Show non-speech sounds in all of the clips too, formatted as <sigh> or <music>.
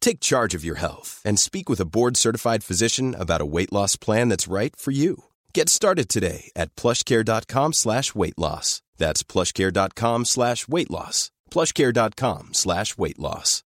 Take charge of your health and speak with a board-certified physician about a weight loss plan that's right for you. Get started today at plushcare.com slash weight loss. That's plushcare.com slash weight loss. plushcare.com slash weight loss.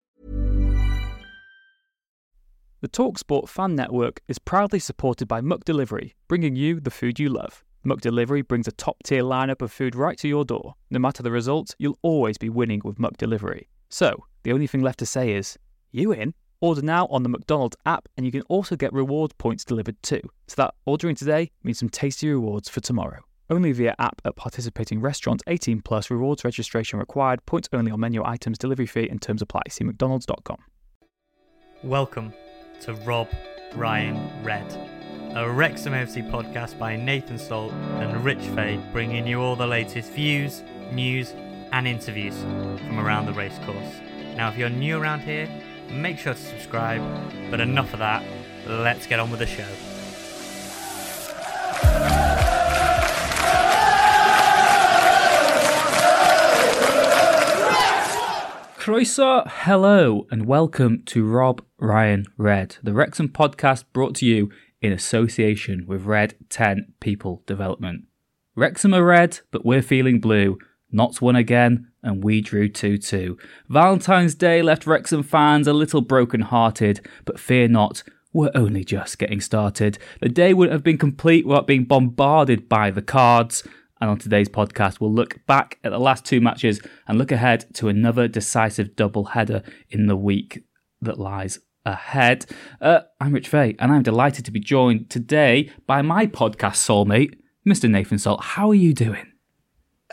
The TalkSport Fan Network is proudly supported by McDelivery, bringing you the food you love. McDelivery brings a top-tier lineup of food right to your door. No matter the result, you'll always be winning with McDelivery. So, the only thing left to say is, you in? Order now on the McDonald's app, and you can also get reward points delivered too. So that ordering today means some tasty rewards for tomorrow. Only via app at participating restaurants. 18 plus. Rewards registration required. Points only on menu items. Delivery fee and terms apply. See McDonald's.com. Welcome to Rob Ryan Red, a Wrexham FC podcast by Nathan Salt and Rich Fay, bringing you all the latest views, news, and interviews from around the racecourse. Now, if you're new around here, make sure to subscribe. But enough of that, let's get on with the show. Croeso, hello, and welcome to Rob Ryan Red, the Wrexham podcast brought to you in association with Red 10 People Development. Wrexham are red, but we're feeling blue. Not one again, and we drew 2 2. Valentine's Day left Wrexham fans a little broken hearted, but fear not, we're only just getting started. The day wouldn't have been complete without being bombarded by the cards. And on today's podcast, we'll look back at the last two matches and look ahead to another decisive double header in the week that lies ahead. Uh, I'm Rich Fay, and I'm delighted to be joined today by my podcast soulmate, Mr. Nathan Salt. How are you doing?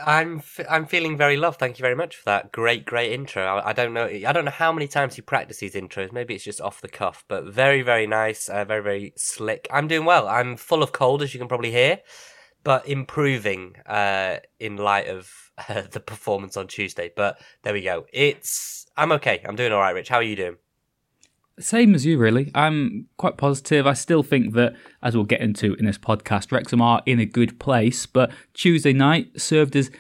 I'm f- I'm feeling very loved. Thank you very much for that great great intro. I, I don't know I don't know how many times you practice these intros. Maybe it's just off the cuff, but very very nice, uh, very very slick. I'm doing well. I'm full of cold as you can probably hear, but improving uh, in light of uh, <laughs> the performance on Tuesday. But there we go. It's I'm okay. I'm doing all right. Rich, how are you doing? Same as you, really. I'm quite positive. I still think that, as we'll get into in this podcast, Wrexham are in a good place. But Tuesday night served as,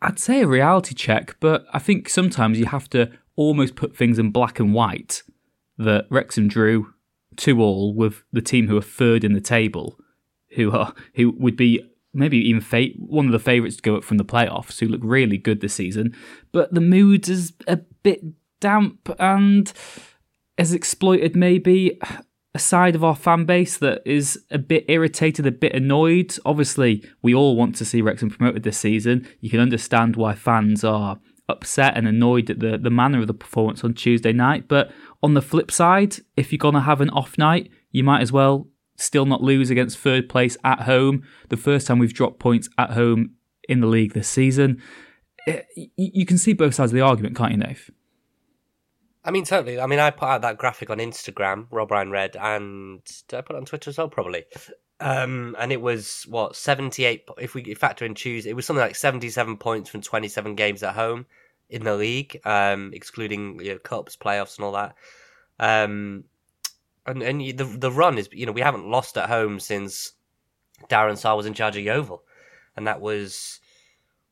I'd say, a reality check. But I think sometimes you have to almost put things in black and white. That Wrexham drew two all with the team who are third in the table, who are who would be maybe even fa- one of the favourites to go up from the playoffs, who look really good this season. But the mood is a bit damp and has exploited maybe a side of our fan base that is a bit irritated, a bit annoyed. Obviously, we all want to see Wrexham promoted this season. You can understand why fans are upset and annoyed at the, the manner of the performance on Tuesday night. But on the flip side, if you're going to have an off night, you might as well still not lose against third place at home. The first time we've dropped points at home in the league this season. Eh, you can see both sides of the argument, can't you, Nave? I mean, totally. I mean, I put out that graphic on Instagram, Rob Ryan Red, and did I put it on Twitter as well? Probably. Um, and it was what seventy-eight. If we factor in Tuesday, it was something like seventy-seven points from twenty-seven games at home in the league, um, excluding you know, cups, playoffs, and all that. Um, and and the the run is you know we haven't lost at home since Darren Sarll was in charge of Yeovil, and that was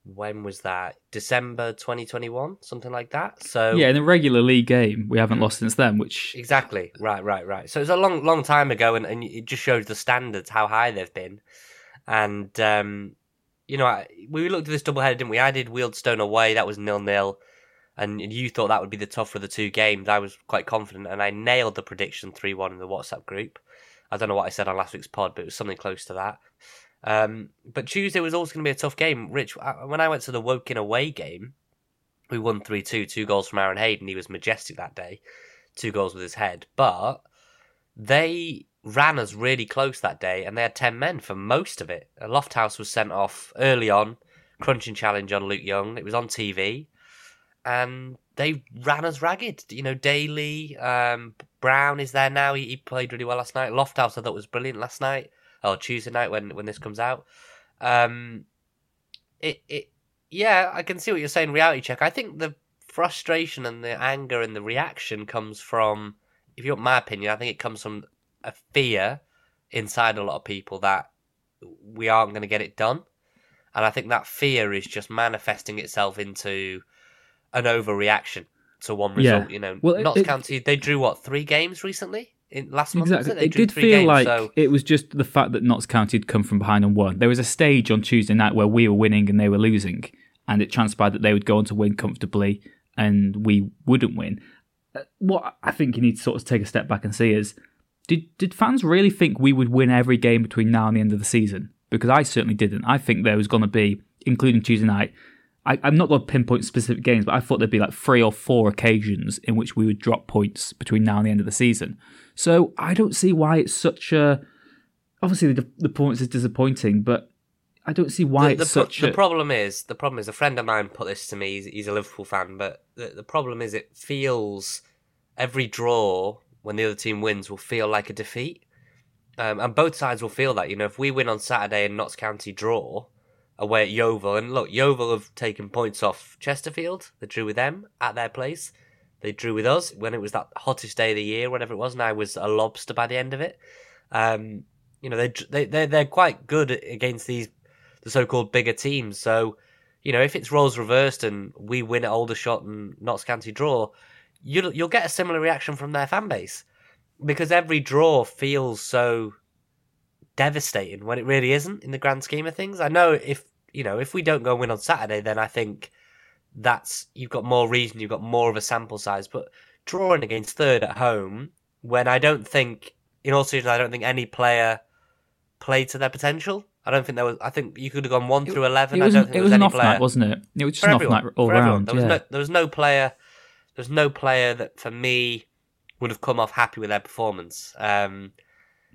when was that? December 2021, something like that. So yeah, in a regular league game, we haven't lost since then. Which exactly right, right, right. So it's a long, long time ago, and, and it just shows the standards how high they've been. And um, you know, I, we looked at this double header, didn't we? I did Wealdstone away, that was nil nil, and you thought that would be the tougher of the two games. I was quite confident, and I nailed the prediction three one in the WhatsApp group. I don't know what I said on last week's pod, but it was something close to that. Um, but Tuesday was also going to be a tough game. Rich, when I went to the Woking away game, we won 3 2, two goals from Aaron Hayden. He was majestic that day, two goals with his head. But they ran us really close that day, and they had 10 men for most of it. Lofthouse was sent off early on, crunching challenge on Luke Young. It was on TV. And they ran us ragged. You know, Daly, um, Brown is there now. He, he played really well last night. Lofthouse I thought was brilliant last night or Tuesday night when when this comes out. Um, it it yeah, I can see what you're saying. Reality check. I think the frustration and the anger and the reaction comes from, if you want my opinion, I think it comes from a fear inside a lot of people that we aren't going to get it done, and I think that fear is just manifesting itself into an overreaction to one result. Yeah. You know, Well, Notts County they drew what three games recently in last month. Exactly. it? Did feel games, like so it was just the fact that Notts County had come from behind and won. There was a stage on Tuesday night where we were winning and they were losing, and it transpired that they would go on to win comfortably and we wouldn't win. Uh, What I think you need to sort of take a step back and see is did did fans really think we would win every game between now and the end of the season? Because I certainly didn't. I think there was going to be, including Tuesday night, I, I'm not going to pinpoint specific games, but I thought there'd be like three or four occasions in which we would drop points between now and the end of the season. So I don't see why it's such a. Obviously, the, the performance is disappointing, but I don't see why the, the, it's pro- such the a. problem is the problem is a friend of mine put this to me. He's, he's a Liverpool fan, but the, the problem is it feels every draw when the other team wins will feel like a defeat, um, and both sides will feel that. You know, if we win on Saturday and Notts County draw away at Yeovil, and look, Yeovil have taken points off Chesterfield. They drew with them at their place. They drew with us when it was that hottest day of the year, whatever it was, and I was a lobster by the end of it. Um, you know, they they they're, they're quite good against these the so-called bigger teams. So, you know, if it's roles reversed and we win at Aldershot and Notts County draw, you'll you'll get a similar reaction from their fan base because every draw feels so devastating when it really isn't in the grand scheme of things. I know if you know if we don't go and win on Saturday, then I think that's you've got more reason, you've got more of a sample size. But drawing against third at home, when I don't think, in all seasons I don't think any player played to their potential. I don't think there was. I think you could have gone one through eleven. It I was, don't think it there was was an any off player night, wasn't it? It was just for an everyone, off night all for everyone. round. There was yeah. no, there was no player. There was no player that for me would have come off happy with their performance. Um,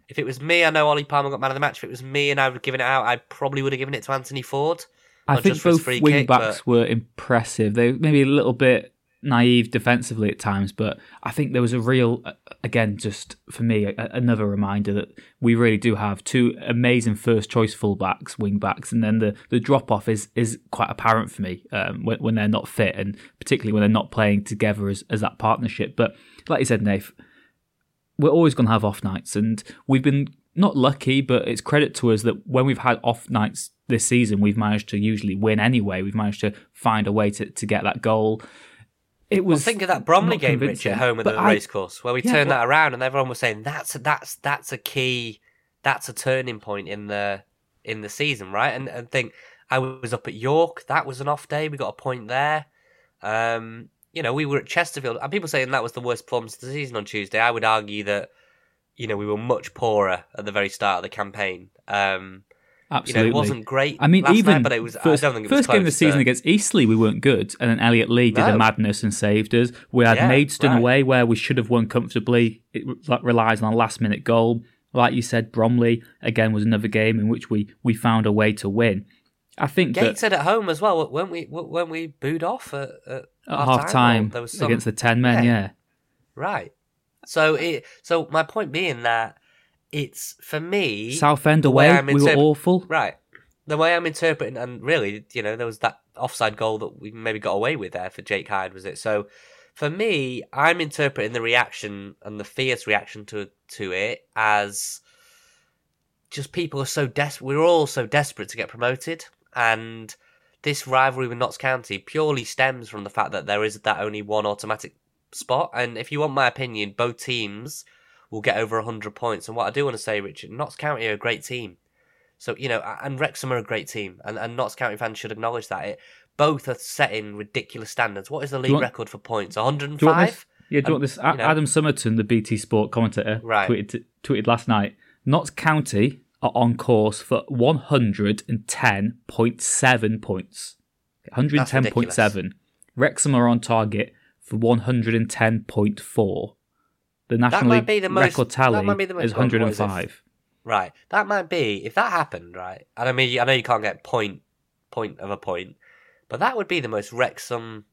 if it was me, I know Ollie Palmer got man of the match. If it was me and I would have given it out, I probably would have given it to Anthony Forde. I think just for his both wing kick, backs but- were impressive. They were maybe a little bit naive defensively at times, but I think there was a real, again, just for me, a, another reminder that we really do have two amazing first choice fullbacks, wing backs, and then the, the drop off is is quite apparent for me um, when, when they're not fit, and particularly when they're not playing together as, as that partnership. But like you said, Nath, we're always going to have off nights, and we've been not lucky, but it's credit to us that when we've had off nights this season, we've managed to usually win anyway. We've managed to find a way to, to get that goal. It Well, was think of that Bromley game, Rich, at home at the I- racecourse, where we Yeah, turned well- that around, and everyone was saying that's that's that's a key, that's a turning point in the in the season, right? And and think I was up at York, that was an off day, we got a point there. Um, you know, we were at Chesterfield, and people saying that was the worst performance of the season on Tuesday. I would argue that you know we were much poorer at the very start of the campaign. Um, you Absolutely. know, it wasn't great. I mean, last even night, but it was. first, I don't think it was first game of the season but- against Eastleigh, we weren't good, and then Elliot Lee did a madness and saved us. We had Yeah, Maidstone right. away where we should have won comfortably. It relies on a last minute goal. Like you said, Bromley again was another game in which we we found a way to win. I think that Gateshead at home as well. Weren't we? Weren't we booed off at, at, at half time There some, against the ten men, Yeah. yeah. right. So it. So my point being that it's for me. Southend the way away, I'm we were awful. Right. The way I'm interpreting, and really, you know, there was that offside goal that we maybe got away with there for Jake Hyde, was it? So for me, I'm interpreting the reaction and the fierce reaction to to it as just people are so desperate. We're all so desperate to get promoted, and this rivalry with Notts County purely stems from the fact that there is that only one automatic spot. And if you want my opinion, both teams will get over 100 points. And what I do want to say, Richard, Notts County are a great team. So, you know, and Wrexham are a great team. And, and Notts County fans should acknowledge that. It, both are setting ridiculous standards. What is the league want- record for points? Do you want 105? this? Yeah, do you want Um, this? you know. Adam Summerton, the BT Sport commentator, Right. tweeted, tweeted last night Notts County are on course for 110.7 points. 110.7. Wrexham are on target for 110.4. The National might League be the most- record that tally might be the most- is what is it? 105. Right. That might be, if that happened, right? And I mean, I know you can't get point, point of a point, but that would be the most Wrexham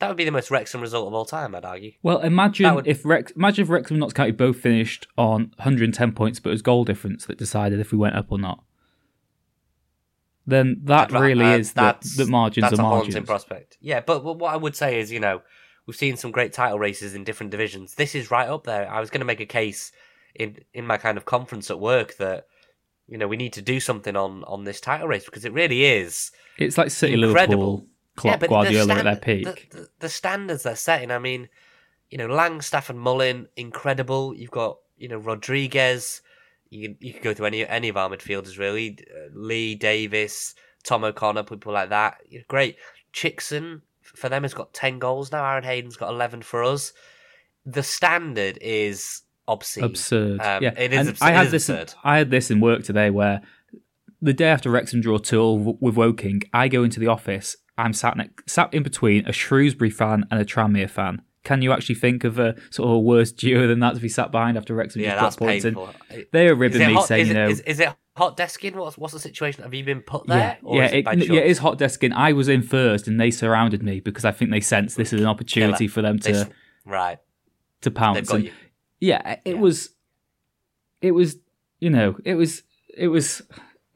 That would be the most Wrexham result of all time, I'd argue. Well, imagine would- if Rex, imagine if Wrexham and Notts County both finished on 110 points, but it was goal difference that decided if we went up or not. Then that I'd really uh, is the, the margins that's are a margins. haunting prospect. Yeah, but, but what I would say is, you know, we've seen some great title races in different divisions. This is right up there. I was going to make a case in in my kind of conference at work that you know we need to do something on on this title race because it really is It's like City, incredible. Liverpool, Klopp, but the Guardiola at their peak. The, the, the standards they're setting. I mean, you know, Langstaff and Mullin, incredible. You've got you know Rodrigues. You you could go through any any of our midfielders really. Uh, Lee Davis, Tom O'Connor, people like that. Great. Chickson for them has got ten goals now. Aaron Hayden's got eleven for us. The standard is obscene. absurd. Um, yeah, it is. Abs- I had is this. absurd. I had this in work today, where the day after Wrexham draw two w- with Woking, I go into the office. I'm sat next, sat in between a Shrewsbury fan and a Tranmere fan. Can you actually think of a sort of a worse duo than that to be sat behind after Wrexham Yeah, just that's points? Painful. they are ribbing me hot, saying, is, you know, is, is it hot desking? What's what's the situation? Have you been put there? yeah, yeah, it, it, yeah, it is hot desking. I was in first, and they surrounded me because I think they sense this is an opportunity Killer. for them to This- right. to pounce. And you. yeah, it Yeah. was, it was, you know, it was, it was,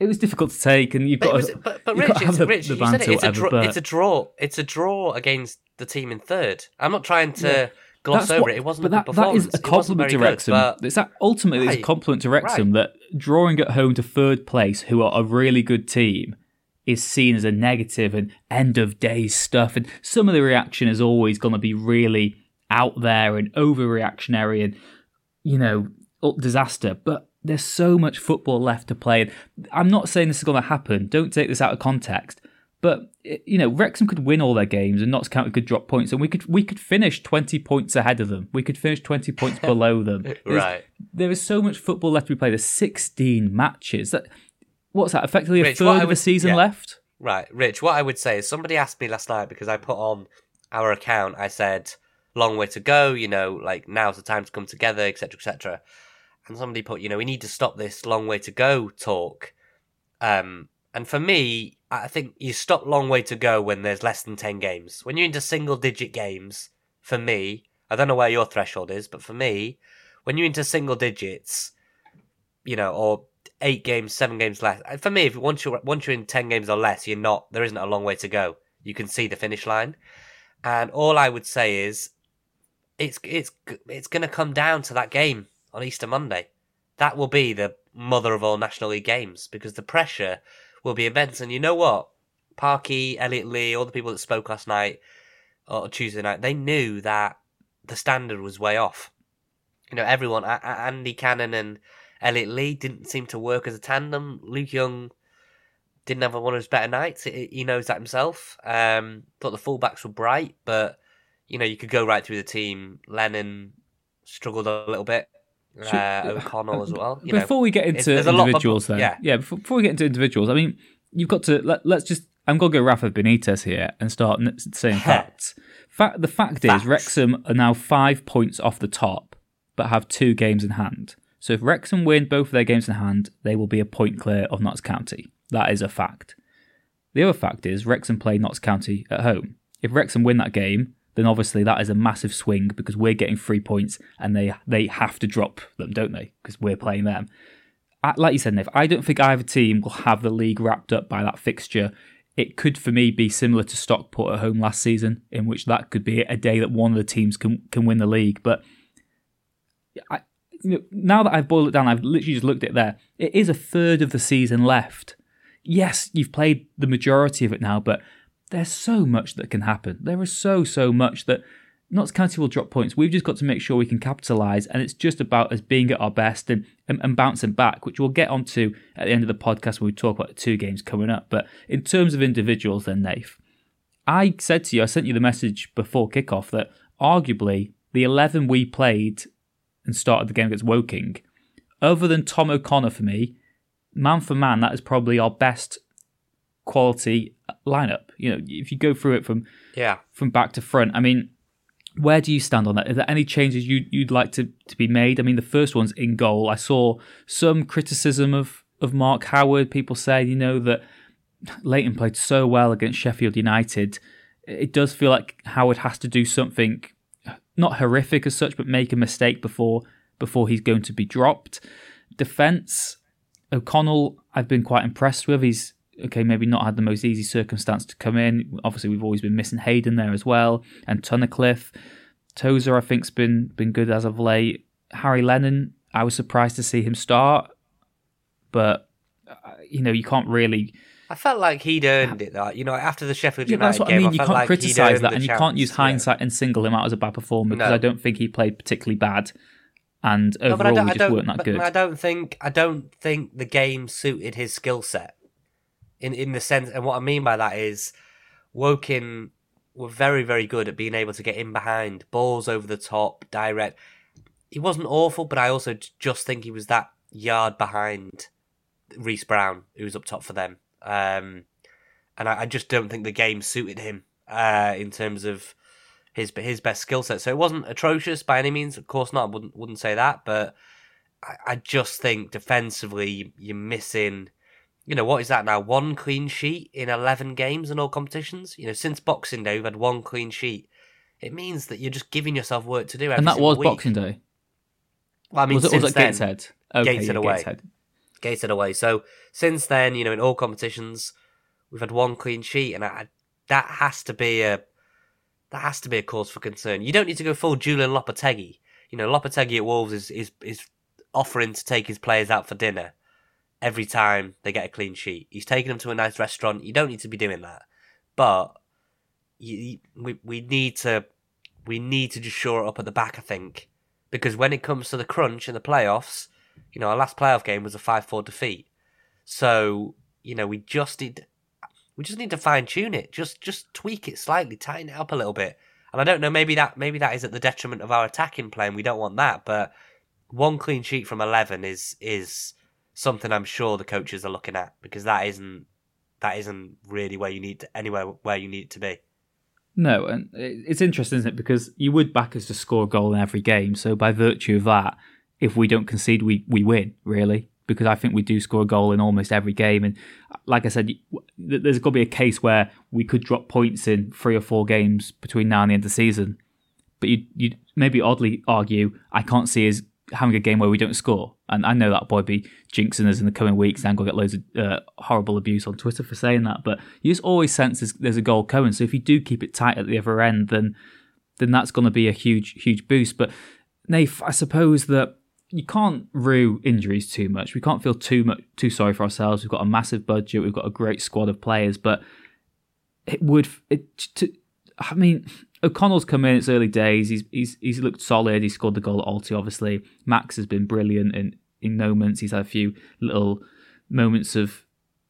it was difficult to take, and you've But, got, was, to, but, but <laughs> Rich, it's, the, Rich the you said it. It's a, whatever. draw, but it's a draw. It's a draw against the team in third. I'm not trying to Yeah. Gloss that's over what- it. It wasn't but that, performance. is a compliment to very good, but- it's that ultimately it's a compliment to Wrexham that drawing at home to third place, who are a really good team, is seen as a negative and end of days stuff. And some of the reaction is always going to be really out there and overreactionary and you know disaster. But there's so much football left to play. And I'm not saying this is going to happen. Don't take this out of context. But you know, Wrexham could win all their games, and Notts County could drop points, and we could we could finish twenty points ahead of them. We could finish twenty points <laughs> below them. There's- Right. There is so much football left to be played. There's sixteen matches. That what's that? Effectively a Rich, I third of the would- season yeah. left. Right, Rich. What I would say is somebody asked me last night because I put on our account. I said, "Long way to go." You know, like now's the time to come together, etc., etc. And somebody put, you know, we need to stop this long way to go talk. Um, and for me, I think you stop long way to go when there's less than ten games. When you're into single digit games, for me, I don't know where your threshold is, but for me, when you're into single digits, you know, or eight games, seven games less. Uh, for me, if once you're once you're in ten games or less, you're not. There isn't a long way to go. You can see the finish line, and all I would say is, it's it's it's going to come down to that game on Easter Monday. That will be the mother of all National League games because the pressure will be immense. And you know what, Parky, Elliot Lee, all the people that spoke last night or Tuesday night, they knew that the standard was way off. You know, everyone, Andy Cannon and Elliot Lee didn't seem to work as a tandem. Luke Young didn't have one of his better nights. He he knows that himself. Um, thought the fullbacks were bright, but you know you could go right through the team. Lennon struggled a little bit. Should- Uh, O'Connell as well. You know, before we get into of- individuals, then, yeah. yeah, before, before we get into individuals, I mean, you've got to let, let's just. I'm gonna go Rafa Benitez here and start saying facts. Fact, the fact Facts. is, Wrexham are now five points off the top, but have two games in hand. So if Wrexham win both of their games in hand, they will be a point clear of Notts County. That is a fact. The other fact is Wrexham play Notts County at home. If Wrexham win that game, then obviously that is a massive swing because we're getting three points and they they have to drop them, don't they? Because we're playing them. Like you said, Niv, I don't think either team will have the league wrapped up by that fixture. It could, for me, be similar to Stockport at home last season, in which that could be a day that one of the teams can can win the league. But I, you know, now that I've boiled it down, I've literally just looked at it there. It is a third of the season left. Yes, you've played the majority of it now, but there's so much that can happen. There is so, so much that Notts County will drop points. We've just got to make sure we can capitalise, and it's just about us being at our best and, and, and bouncing back, which we'll get onto at the end of the podcast when we talk about the two games coming up. But in terms of individuals, then, Nath, I said to you, I sent you the message before kickoff that arguably the 11 we played and started the game against Woking, other than Tom O'Connor for me, man for man, that is probably our best quality lineup. You know, if you go through it from yeah. from back to front, I mean, where do you stand on that? Are there any changes you, you'd like to, to be made? I mean, the first one's in goal. I saw some criticism of, of Mark Howard. People say, you know, that Leighton played so well against Sheffield United. it does feel like Howard has to do something not horrific as such, but make a mistake before before he's going to be dropped. Defense, O'Connell, I've been quite impressed with. He's okay, maybe not had the most easy circumstance to come in. Obviously, we've always been missing Hayden there as well, and Tunnicliffe. Tozer, I think's been been good as of late. Harry Lennon, I was surprised to see him start, but uh, you know you can't really. I felt like he'd earned it. Though. You know, after the Sheffield Yeah, United that's what game, I mean. You can't like criticise that, and you can't chance, use yeah. hindsight and single him out as a bad performer because No. I don't think he played particularly bad, and No, but I overall don't, we I just don't, weren't that good. I don't think I don't think the game suited his skill set. In in the sense, and what I mean by that is, Woking were very very good at being able to get in behind balls over the top, direct. He wasn't awful, but I also just think he was that yard behind Reese Brown, who was up top for them. Um, and I, I just don't think the game suited him uh, in terms of his his best skill set. So it wasn't atrocious by any means. Of course not. I wouldn't wouldn't say that, but I, I just think defensively you're missing. You know what is that now? One clean sheet in eleven games in all competitions. You know since Boxing Day we've had one clean sheet. It means that you're just giving yourself work to do. Every and that was week. Boxing Day. Well, I mean, was it, since was it then, Gateshead? Okay, Gateshead yeah, away. Gateshead. gated away. So since then, you know, in all competitions, we've had one clean sheet, and I, that has to be a that has to be a cause for concern. You don't need to go full Julian Lopetegui. You know, Lopetegui at Wolves is is is offering to take his players out for dinner every time they get a clean sheet. He's taking them to a nice restaurant. You don't need to be doing that, but you, we we need to we need to just shore it up at the back. I think because when it comes to the crunch in the playoffs, you know, our last playoff game was a five-four defeat. So you know, we just need we just need to fine tune it. Just just tweak it slightly, tighten it up a little bit. And I don't know, maybe that maybe that is at the detriment of our attacking play, and we don't want that. But one clean sheet from eleven is is something I'm sure the coaches are looking at because that isn't that isn't really where you need to, anywhere where you need it to be. No, and it's interesting, isn't it? Because you would back us to score a goal in every game. So by virtue of that, if we don't concede, we we win really. Because I think we do score a goal in almost every game, and like I said, there's got to be a case where we could drop points in three or four games between now and the end of the season. But you you maybe oddly argue I can't see us having a game where we don't score, and I know that boy be jinxing us in the coming weeks, and gonna get loads of uh, horrible abuse on Twitter for saying that. But you just always sense there's, there's a goal coming. So if you do keep it tight at the other end, then then that's going to be a huge huge boost. But Nath, I suppose that you can't rue injuries too much. We can't feel too much too sorry for ourselves. We've got a massive budget. We've got a great squad of players, but it would it to, I mean O'Connell's come in. It's early days. He's he's he's looked solid. He scored the goal at Alty. Obviously, Max has been brilliant in in moments. He's had a few little moments of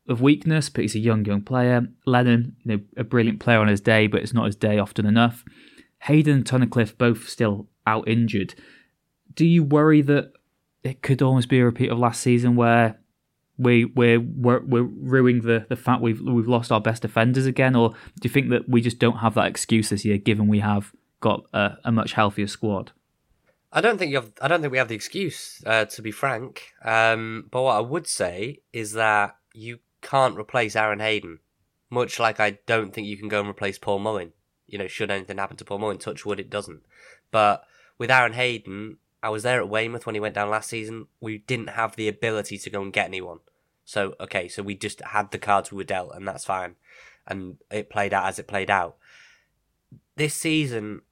of weakness, but he's a young young player. Lennon, you know, a brilliant player on his day, but it's not his day often enough. Hayden and Tunnicliffe both still out injured. Do you worry that it could almost be a repeat of last season where we we're we're, we're ruining the, the fact we've we've lost our best defenders again, or do you think that we just don't have that excuse this year, given we have got a, a much healthier squad? I don't think you have. I don't think we have the excuse, uh, to be frank. Um, but what I would say is that you can't replace Aaron Hayden, much like I don't think you can go and replace Paul Mullin. You know, should anything happen to Paul Mullin, touch wood, it doesn't. But with Aaron Hayden, I was there at Weymouth when he went down last season. We didn't have the ability to go and get anyone. So okay, so we just had the cards we were dealt, and that's fine. And it played out as it played out. This season,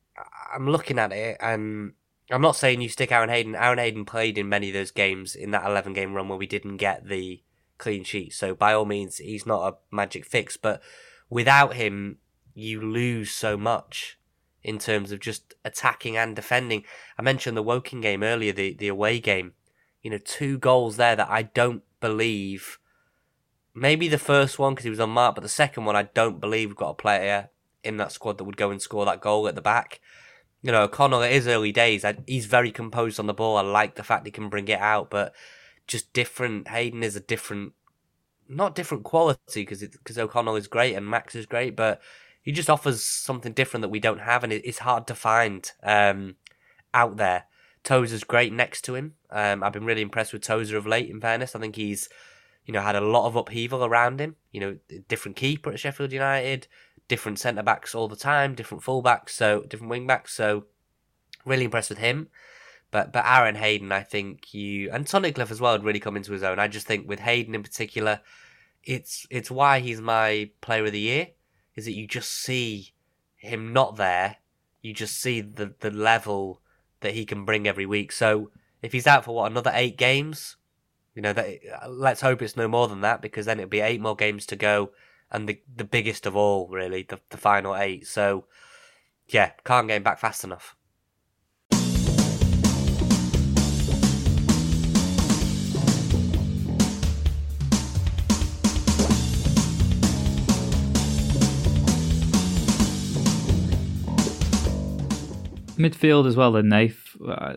I'm looking at it, and I'm not saying you stick Aaron Hayden. Aaron Hayden played in many of those games in that 11 game run where we didn't get the clean sheet. So by all means, he's not a magic fix. But without him, you lose so much in terms of just attacking and defending. I mentioned the Woking game earlier, the, the away game. You know, two goals there that I don't believe. Maybe the first one because he was unmarked, but the second one I don't believe we've got a player in that squad that would go and score that goal at the back you know, O'Connell, it is early days. I, he's very composed on the ball. I like the fact he can bring it out, but just different. Hayden is a different, not different quality because because O'Connell is great and Max is great, but he just offers something different that we don't have, and it's hard to find um, out there. Tozer's great next to him. Um, I've been really impressed with Tozer of late. In fairness, I think he's, you know, had a lot of upheaval around him. You know, different keeper at Sheffield United, different centre backs all the time, different full backs, so different wing backs. So really impressed with him. But but Aaron Hayden, I think you and Tunnicliffe as well had really come into his own. I just think with Hayden in particular, it's it's why he's my player of the year. Is that you just see him not there, you just see the the level that he can bring every week. So if he's out for what another eight games, you know that let's hope it's no more than that because then it'll be eight more games to go and the the biggest of all really the the final eight. So yeah, can't get him back fast enough. Midfield as well, then, Nath. Uh,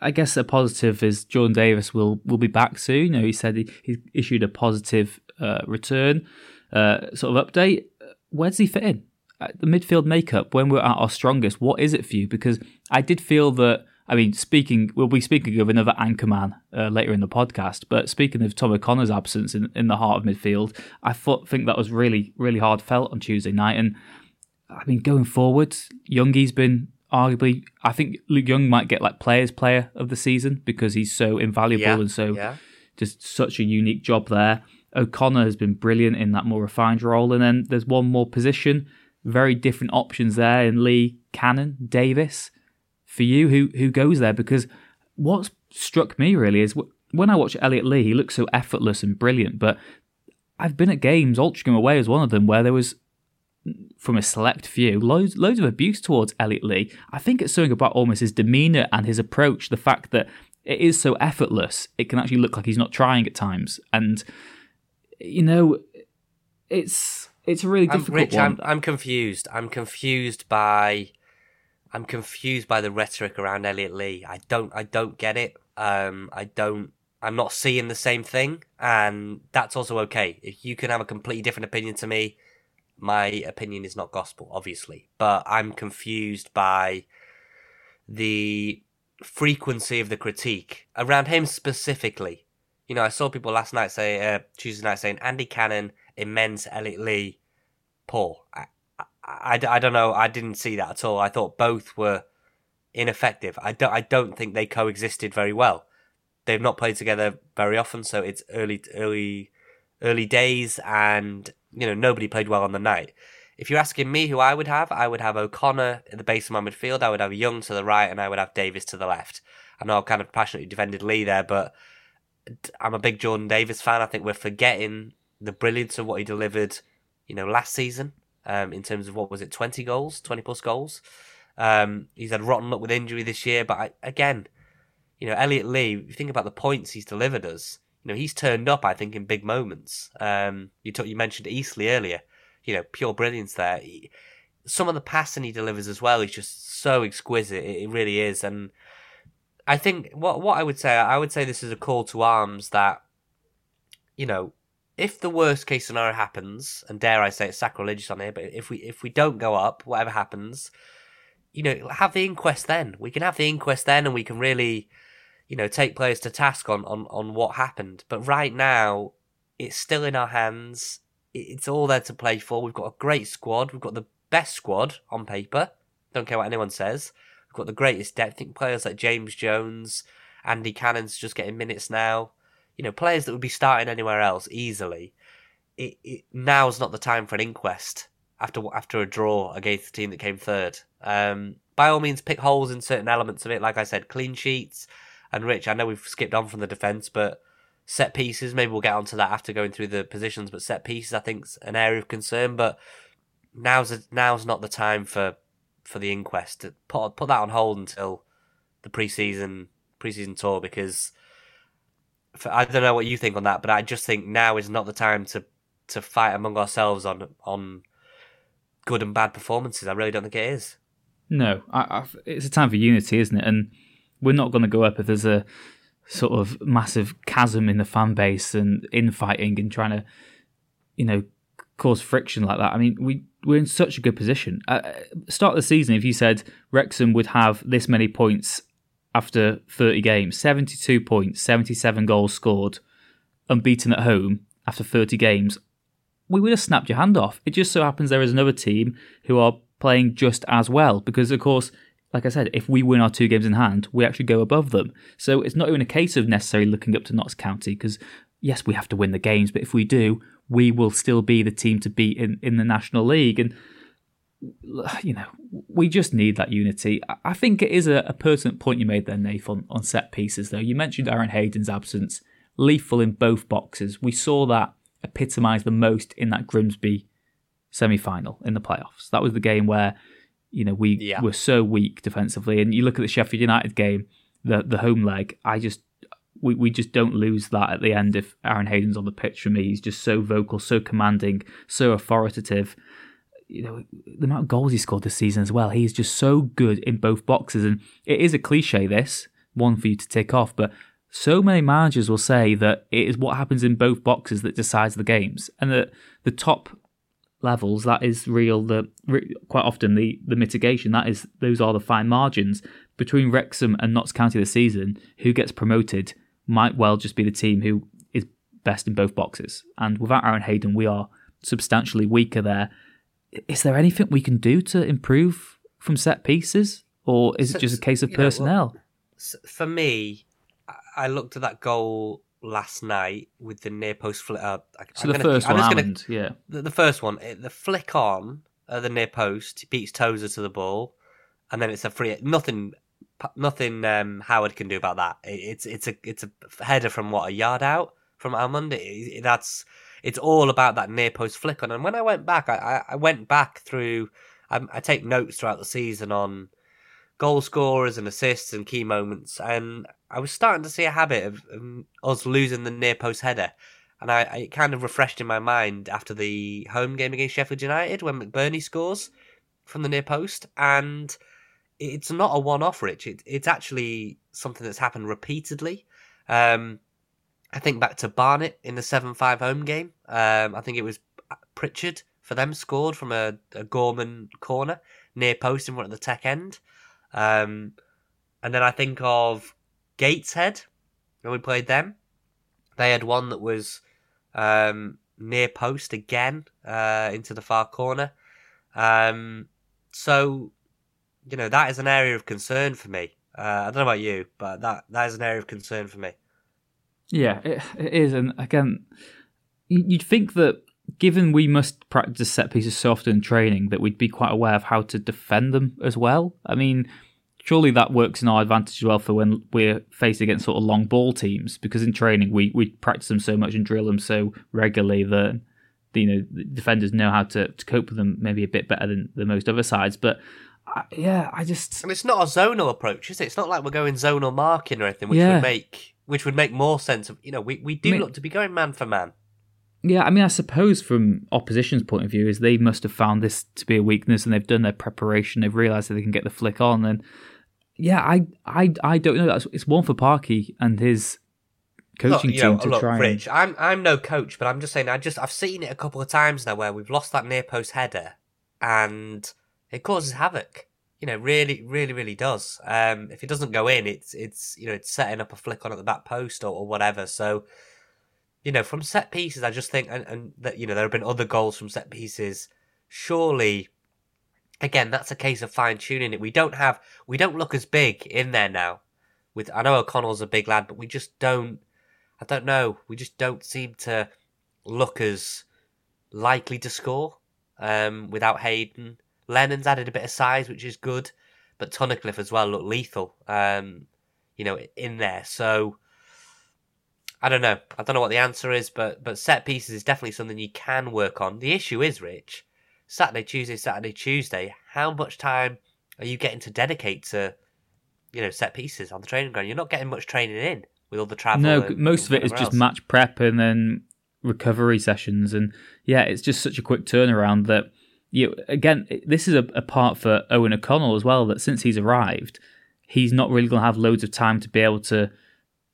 I guess a positive is Jordan Davies will will be back soon. You know, he said he, he issued a positive uh, return uh, sort of update. Where does he fit in? Uh, the midfield makeup when we're at our strongest, what is it for you? Because I did feel that. I mean, speaking, we'll be speaking of another anchorman uh, later in the podcast. But speaking of Tom O'Connor's absence in, in the heart of midfield, I thought think that was really really hard felt on Tuesday night. And I mean, going forward, Youngie's been arguably, I think Luke Young might get like players player of the season because he's so invaluable Yeah, and so yeah. just such a unique job there. O'Connor has been brilliant in that more refined role, and then there's one more position, very different options there in Lee, Cannon, Davies. For you, who who goes there? Because what's struck me really is when I watch Elliot Lee, he looks so effortless and brilliant. But I've been at games, Altrincham away was one of them, where there was from a select few, loads loads of abuse towards Elliot Lee. I think it's something about almost his demeanour and his approach, the fact that it is so effortless, it can actually look like he's not trying at times. And you know, it's it's a really I'm, difficult Rich, one. I'm I'm confused. I'm confused by I'm confused by the rhetoric around Elliot Lee. I don't I don't get it. Um I don't I'm not seeing the same thing and that's also okay. If you can have a completely different opinion to me, my opinion is not gospel, obviously. But I'm confused by the frequency of the critique around him specifically. You know, I saw people last night say, uh, Tuesday night saying Andy Cannon, immense, Elliot Lee, poor. I, I, I, I don't know. I didn't see that at all. I thought both were ineffective. I don't, I don't think they coexisted very well. They've not played together very often, so it's early, early, early days, and you know nobody played well on the night. If you're asking me who I would have, I would have O'Connor at the base of my midfield. I would have Young to the right, and I would have Davies to the left. I know I've kind of passionately defended Lee there, but I'm a big Jordan Davies fan. I think we're forgetting the brilliance of what he delivered, you know, last season. Um, in terms of what was it, 20 goals, 20 plus goals. Um, he's had rotten luck with injury this year, but I, again, you know, Elliot Lee. If you think about the points he's delivered us, you know, he's turned up. I think in big moments. Um, you talk, you mentioned Eastleigh earlier. You know, pure brilliance there. He, some of the passing he delivers as well is just so exquisite. It, it really is, and I think what what I would say, I would say this is a call to arms that, you know, if the worst case scenario happens, and dare I say it's sacrilegious on here, but if we if we don't go up, whatever happens, you know, have the inquest then. We can have the inquest then, and we can really, you know, take players to task on on on what happened. But right now, it's still in our hands. It's all there to play for. We've got a great squad. We've got the best squad on paper. Don't care what anyone says. We've got the greatest depth. I think players like James Jones, Andy Cannon's just getting minutes now. You know, players that would be starting anywhere else easily. It, it now's not the time for an inquest after after a draw against the team that came third. Um, by all means, pick holes in certain elements of it. Like I said, clean sheets. And Rich, I know we've skipped on from the defence, but set pieces. Maybe we'll get onto that after going through the positions. But set pieces, I think, is an area of concern. But now's a, now's not the time for for the inquest. Put put that on hold until the preseason preseason tour because for, I don't know what you think on that, but I just think now is not the time to to fight among ourselves on on good and bad performances. I really don't think it is. No, I, I, it's a time for unity, isn't it? And we're not going to go up if there's a sort of massive chasm in the fan base and infighting and trying to, you know, cause friction like that. I mean, we we're in such a good position. Uh, start of the season, if you said Wrexham would have this many points after 30 games, 72 points, 77 goals scored, unbeaten at home after 30 games, we would have snapped your hand off. It just so happens there is another team who are playing just as well because, of course, like I said, if we win our two games in hand, we actually go above them. So it's not even a case of necessarily looking up to Notts County because, yes, we have to win the games, but if we do, we will still be the team to beat in, in the National League. And, <sighs> you know, we just need that unity. I think it is a, a pertinent point you made there, Nathan, on, on set pieces, though. You mentioned Aaron Hayden's absence, lethal in both boxes. We saw that epitomised the most in that Grimsby semi final in the playoffs. That was the game where you know, we Yeah. were so weak defensively. And you look at the Sheffield United game, the the home leg. I just we, we just don't lose that at the end if Aaron Hayden's on the pitch for me. He's just so vocal, so commanding, so authoritative. You know, the amount of goals he scored this season as well. He's just so good in both boxes. And it is a cliche, this one for you to tick off, but so many managers will say that it is what happens in both boxes that decides the games. And that the top levels that is real the quite often the the mitigation that is those are the fine margins. Between Wrexham and Notts County this season who gets promoted might well just be the team who is best in both boxes. And without Aaron Hayden we are substantially weaker there. Is there anything we can do to improve from set pieces? Or is it just a case of You know, well, personnel? For me, I looked at that goal last night with the near post flick. Uh, so I'm the gonna- first I'm one just gonna- yeah the, the first one, it, the flick on uh, the near post, he beats Tozer to the ball, and then it's a free. Nothing, nothing. Um, Howard can do about that. It, it's it's a it's a header from what a yard out from Almond. It, it- that's it's all about that near post flick on. And when I went back, I I, I went back through. I, I take notes throughout the season on goal scorers and assists and key moments, and I was starting to see a habit of um, us losing the near post header. And I, I it kind of refreshed in my mind after the home game against Sheffield United when McBurnie scores from the near post, and it's not a one-off, Rich. It, it's actually something that's happened repeatedly. Um, I think back to Barnet in the seven-five home game. Um, I think it was Pritchard for them scored from a, a Gorman corner near post in front of the tech end. Um, and then I think of Gateshead when we played them. They had one that was um, near post again uh, into the far corner. Um, so, you know, that is an area of concern for me. Uh, I don't know about you, but that, that is an area of concern for me. Yeah, it, it is. And again, you'd think that given we must practice set pieces so often in training, that we'd be quite aware of how to defend them as well. I mean, surely that works in our advantage as well for when we're faced against sort of long ball teams, because in training we, we practice them so much and drill them so regularly that you know the defenders know how to, to cope with them maybe a bit better than, than most other sides. But I, yeah, I just And it's not a zonal approach, is it? It's not like we're going zonal marking or anything, which Yeah. would make which would make more sense. Of you know, we, we do I mean- look to be going man for man. Yeah, I mean, I suppose from opposition's point of view, is they must have found this to be a weakness, and they've done their preparation. They've realised that they can get the flick on, and yeah, I, I, I don't know. That's it's one for Parky and his coaching look, team know, to look, try. Rich, I'm I'm no coach, but I'm just saying I just I've seen it a couple of times now where we've lost that near post header, and it causes havoc. You know, really, really, really does. Um, if it doesn't go in, it's it's you know it's setting up a flick on at the back post or, or whatever. So, you know, from set pieces, I just think, and, and that you know there have been other goals from set pieces. Surely, again, that's a case of fine tuning it. We don't have, we don't look as big in there now. With I know O'Connell's a big lad, but we just don't. I don't know. We just don't seem to look as likely to score um, without Hayden. Lennon's added a bit of size, which is good, but Tunnicliffe as well looked lethal. Um, you know, in there. So I don't know. I don't know what the answer is, but but set pieces is definitely something you can work on. The issue is, Rich, Saturday, Tuesday, Saturday, Tuesday. How much time are you getting to dedicate to, you know, set pieces on the training ground? You're not getting much training in with all the travel. No, and- most of it is whatever just else. match prep and then recovery sessions, and yeah, it's just such a quick turnaround that you again. This is a, a part for Eoghan O'Connell as well. That since he's arrived, he's not really going to have loads of time to be able to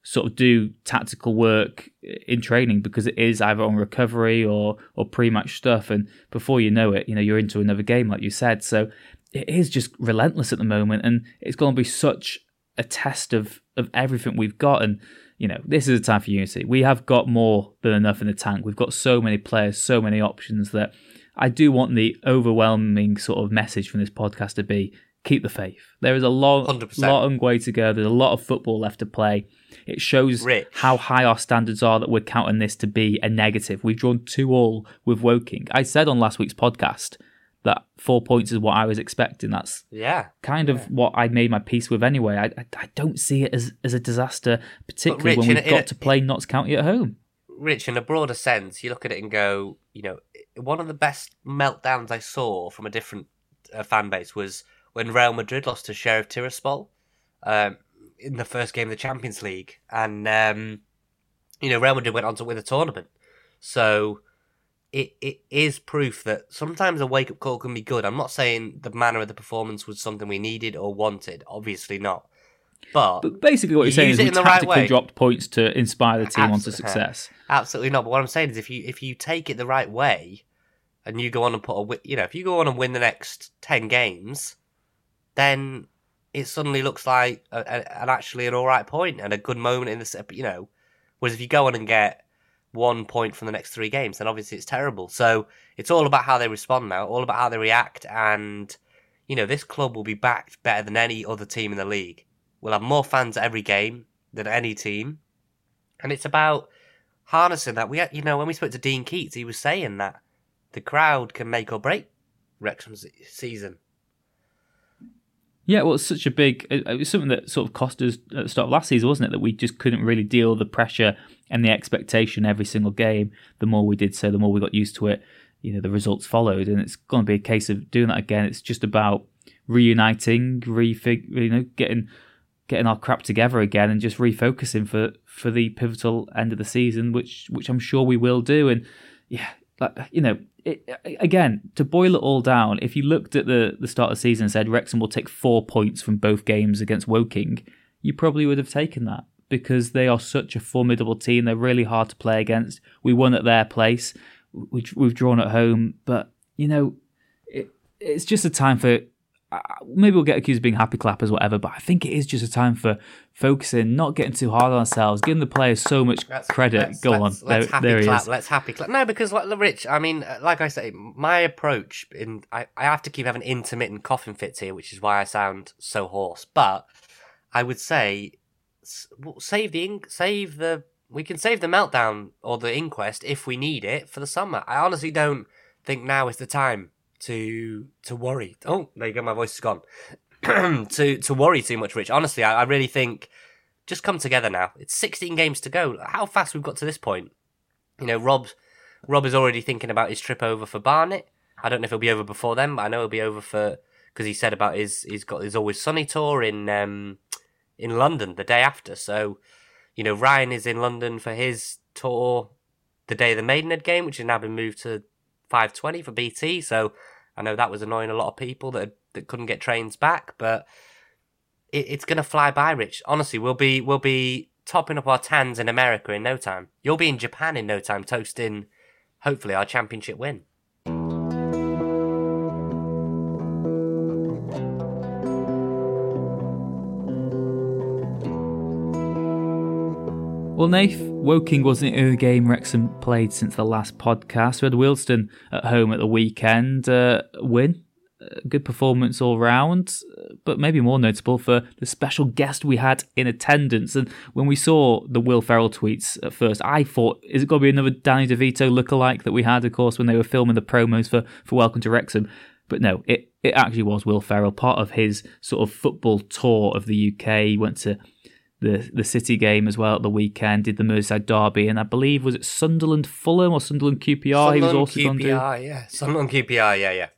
sort of do tactical work in training because it is either on recovery or or pre-match stuff and before you know it you know you're into another game like you said so it is just relentless at the moment and it's going to be such a test of of everything we've got and you know, this is a time for unity. We have got more than enough in the tank. We've got so many players, so many options that I do want the overwhelming sort of message from this podcast to be keep the faith. There is a long, 100%. long way to go. There's a lot of football left to play. It shows Rich. how high our standards are that we're counting this to be a negative. We've drawn two all with Woking. I said on last week's podcast that four points is what I was expecting. That's Yeah. kind of what I made my peace with anyway. I, I, I don't see it as, as a disaster, particularly Rich, when we've a- got a- to play Notts County at home. Rich, in a broader sense, you look at it and go, you know, one of the best meltdowns I saw from a different uh, fan base was when Real Madrid lost to Sheriff Tiraspol um, in the first game of the Champions League, and um, you know, Real Madrid went on to win the tournament. So it it is proof that sometimes a wake up call can be good. I'm not saying the manner of the performance was something we needed or wanted. Obviously not. But, But basically, what you're saying is we in the right way. dropped points to inspire the team onto success. Absolutely not. But what I'm saying is, if you if you take it the right way, and you go on and put a you know if you go on and win the next ten games, then it suddenly looks like a, a, an actually an all right point and a good moment in the set. You know, whereas if you go on and get one point from the next three games, then obviously it's terrible. So it's all about how they respond now, all about how they react, and you know this club will be backed better than any other team in the league. We'll have more fans at every game than any team, and it's about harnessing that. We, you know, when we spoke to Dean Keats, he was saying that the crowd can make or break Wrexham's season. Yeah, well, it's such a big. It was something that sort of cost us at the start of last season, wasn't it? That we just couldn't really deal the pressure and the expectation every single game. The more we did so, the more we got used to it. You know, the results followed, and it's going to be a case of doing that again. It's just about reuniting, refig, you know, getting getting our crap together again, and just refocusing for for the pivotal end of the season, which which I'm sure we will do. And yeah, like you know, it, again to boil it all down, if you looked at the the start of the season and said Wrexham will take four points from both games against Woking, you probably would have taken that because they are such a formidable team. They're really hard to play against. We won at their place. We, we've drawn at home, but you know, it, it's just a time for. Maybe we'll get accused of being happy clappers, whatever. But I think it is just a time for focusing, not getting too hard on ourselves, giving the players so much Let's- credit. let's- Go let's- on, Let's there, happy there he clap. is. Let's happy clap. No, because like the Rich, I mean, like I say, my approach in I, I have to keep having intermittent coughing fits here, which is why I sound so hoarse. But I would say save the save the we can save the meltdown or the inquest if we need it for the summer. I honestly don't think now is the time to to worry. Oh, there you go. My voice is gone. <clears throat> to to worry too much, Rich. Honestly, I, I really think just come together now. It's 16 games to go. How fast we've got to this point. You know, Rob Rob is already thinking about his trip over for Barnet. I don't know if he'll be over before then, but I know he'll be over for because he said about his he's got his always sunny tour in um in London the day after. So, you know, Ryan is in London for his tour the day of the Maidenhead game, which has now been moved to 5:20 for BT. So, I know that was annoying a lot of people that that couldn't get trains back, but it, it's gonna fly by, Rich. Honestly, we'll be we'll be topping up our tans in America in no time. You'll be in Japan in no time, toasting hopefully our championship win. Well, Nath, Woking wasn't the game Wrexham played since the last podcast. We had Wealdstone at home at the weekend. Uh, win. Uh, good performance all round, but maybe more notable for the special guest we had in attendance. And when we saw the Will Ferrell tweets at first, I thought, is it going to be another Danny DeVito lookalike that we had, of course, when they were filming the promos for, for Welcome to Wrexham? But no, it, it actually was Will Ferrell, part of his sort of football tour of the UK. He went to the the City game as well at the weekend. Did the Merseyside derby, and I believe was it Sunderland Fulham or Sunderland QPR. he was Sunderland also going to yeah. Sunderland QPR, yeah, yeah.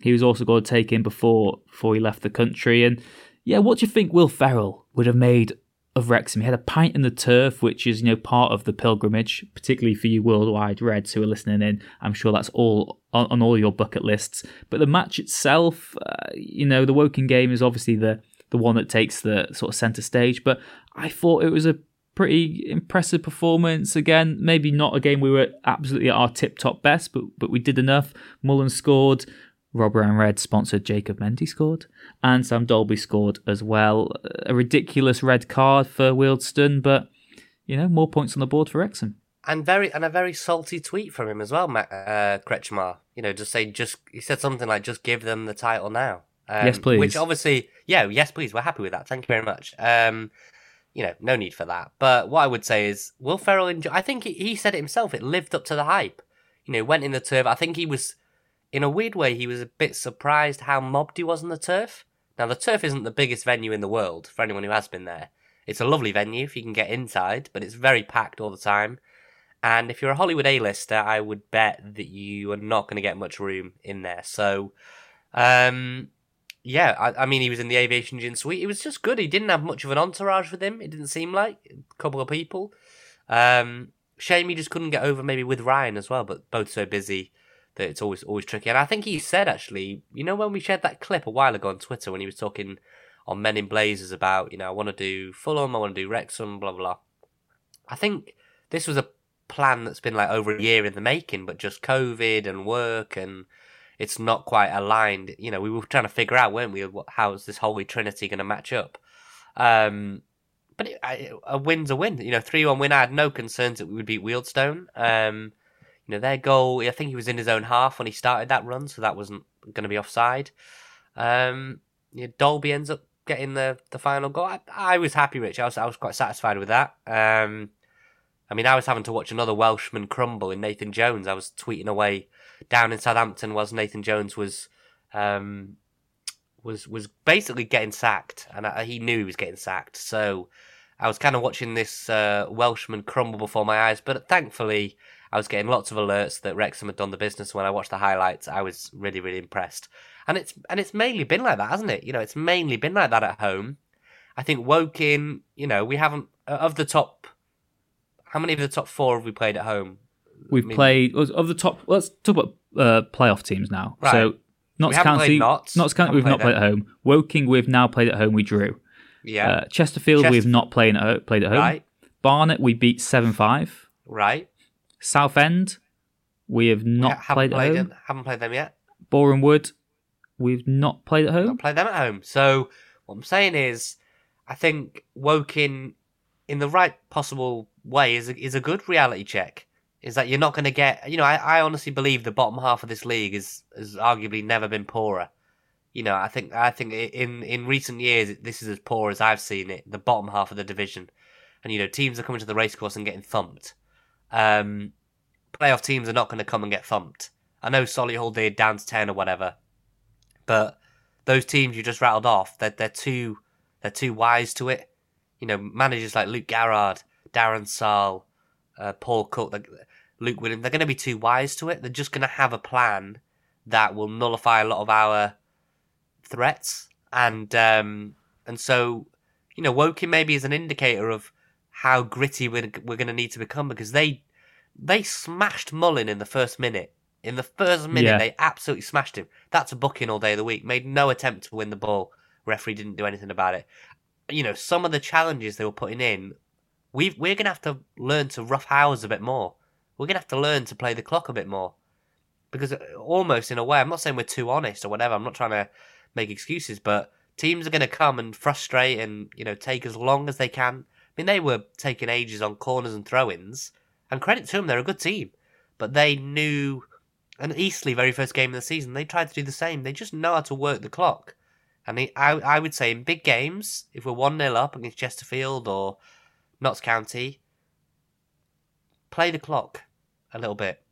he was also going to take in before before he left the country. And yeah, what do you think Will Ferrell would have made of Wrexham? He had a pint in the turf, which is you know part of the pilgrimage, particularly for you worldwide Reds who are listening in. I'm sure that's all on, on all your bucket lists. But the match itself, uh, you know, the Woking game is obviously the the one that takes the sort of centre stage. But I thought it was a pretty impressive performance. Again, maybe not a game we were absolutely at our tip top best, but but we did enough. Mullin scored. Rob Ryan Red sponsored Jacob Mendy scored, and Sam Dalby scored as well. A ridiculous red card for Wealdstone, but you know, more points on the board for Wrexham. And very and a very salty tweet from him as well, Matt uh, Kretschmar. You know, just say just he said something like just give them the title now. Um, Yes, please. Which obviously, yeah, yes, please. We're happy with that. Thank you very much. Um, you know, no need for that. But what I would say is, Will Ferrell enjoy. I think he, said it himself. It lived up to the hype. You know, went in the turf. I think he was, in a weird way, he was a bit surprised how mobbed he was on the turf. Now, the turf isn't the biggest venue in the world for anyone who has been there. It's a lovely venue if you can get inside, but it's very packed all the time. And if you're a Hollywood A-lister, I would bet that you are not going to get much room in there. So, um, yeah, I, I mean, he was in the aviation gin suite. It was just good. He didn't have much of an entourage with him. It didn't seem like a couple of people. Um, shame he just couldn't get over maybe with Ryan as well, but both so busy that it's always always tricky. And I think he said actually, you know, when we shared that clip a while ago on Twitter when he was talking on Men in Blazers about, you know, I want to do Fulham, I want to do Wrexham, blah blah. I think this was a plan that's been like over a year in the making, but just COVID and work and it's not quite aligned. You know, we were trying to figure out, weren't we, how's this Holy Trinity going to match up? Um, but it, I, a win's a win. You know, 3 1 win. I had no concerns that we would beat Wealdstone. Um, you know, their goal, I think he was in his own half when he started that run, so that wasn't going to be offside. Um, yeah, Dalby ends up getting the, the final goal. I, I was happy, Rich. I was, I was quite satisfied with that. Um, I mean, I was having to watch another Welshman crumble in Nathan Jones. I was tweeting away down in Southampton whilst Nathan Jones was um, was was basically getting sacked, and I, he knew he was getting sacked. So I was kind of watching this uh, Welshman crumble before my eyes. But thankfully, I was getting lots of alerts that Wrexham had done the business. When I watched the highlights, I was really really impressed. And it's and it's mainly been like that, hasn't it? You know, it's mainly been like that at home. I think Woking, you know, we haven't of the top. How many of the top four have we played at home? We've I mean- played of the top. Let's talk about uh, playoff teams now. Right. So Notts haven't County, played Notts, Notts County, we've not played played at home. Woking, we've now played at home. We drew. Yeah, Uh, Chesterfield, Chester- we've not played at ho- played at home. right, Barnet, we beat seven five. right. Southend, we have not Yeah, haven't played at home. them- haven't played them yet. Boreham Wood, we've not played at home. Not played them at home. So what I'm saying is, I think Woking, in the right possible way, is a, is a good reality check. Is that you're not going to get? You know, I, I honestly believe the bottom half of this league is has arguably never been poorer. You know, I think I think in in recent years this is as poor as I've seen it. The bottom half of the division, and you know, teams are coming to the racecourse and getting thumped. Um, playoff teams are not going to come and get thumped. I know Solihull did down to ten or whatever, but those teams you just rattled off, they're they're too they're too wise to it. You know, managers like Luke Garrard, Darren Sarll, uh, Paul Cook, Luke Williams, they're going to be too wise to it. They're just going to have a plan that will nullify a lot of our threats, and um, and so you know, Woking maybe is an indicator of how gritty we're we're going to need to become because they they smashed Mullin in the first minute. In the first minute, Yeah. they absolutely smashed him. That's a booking all day of the week. Made no attempt to win the ball. Referee didn't do anything about it. You know, some of the challenges they were putting in, we we're gonna have to learn to rough house a bit more. We're gonna have to learn to play the clock a bit more, because uh, almost in a way, I'm not saying we're too honest or whatever. I'm not trying to make excuses, but teams are gonna come and frustrate and you know take as long as they can. I mean, they were taking ages on corners and throw-ins, and credit to them, they're a good team, but they knew. And Eastleigh, very first game of the season, they tried to do the same. They just know how to work the clock. And they, I, I would say in big games, if we're 1 0 up against Chesterfield or Notts County, play the clock a little bit.